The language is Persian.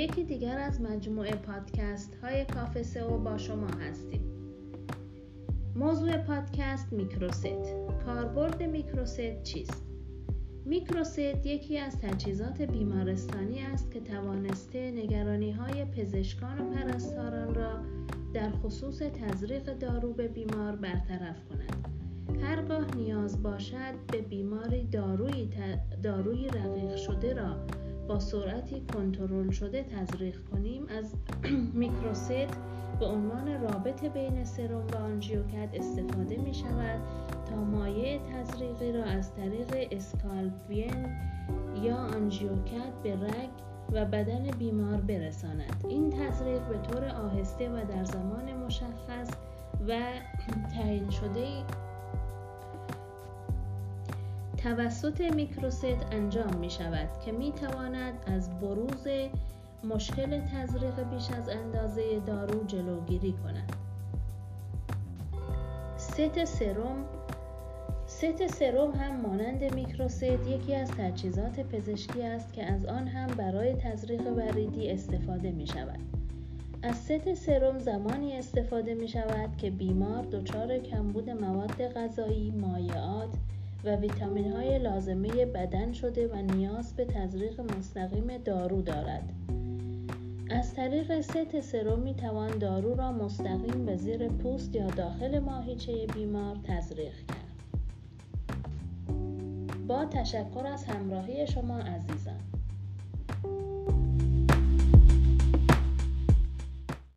یکی دیگر از مجموعه پادکست های کافه و با شما هستیم موضوع پادکست میکروست کاربرد میکروست چیست؟ میکروست یکی از تجهیزات بیمارستانی است که توانسته نگرانی های پزشکان و پرستاران را در خصوص تزریق دارو به بیمار برطرف کند. هرگاه نیاز باشد به بیماری داروی, داروی رقیق شده را با سرعتی کنترل شده تزریق کنیم از میکروست به عنوان رابط بین سرم و آنژیوکت استفاده می شود تا مایع تزریقی را از طریق اسکالپین یا آنژیوکت به رگ و بدن بیمار برساند. این تزریق به طور آهسته و در زمان مشخص و تعیین شده توسط میکروست انجام می شود که می تواند از بروز مشکل تزریق بیش از اندازه دارو جلوگیری کند. ست سرم ست سرم هم مانند میکروست یکی از تجهیزات پزشکی است که از آن هم برای تزریق وریدی استفاده می شود. از ست سرم زمانی استفاده می شود که بیمار دچار کمبود مواد غذایی، مایعات و ویتامین های لازمه بدن شده و نیاز به تزریق مستقیم دارو دارد. از طریق ست سرم می توان دارو را مستقیم به زیر پوست یا داخل ماهیچه بیمار تزریق کرد. با تشکر از همراهی شما عزیز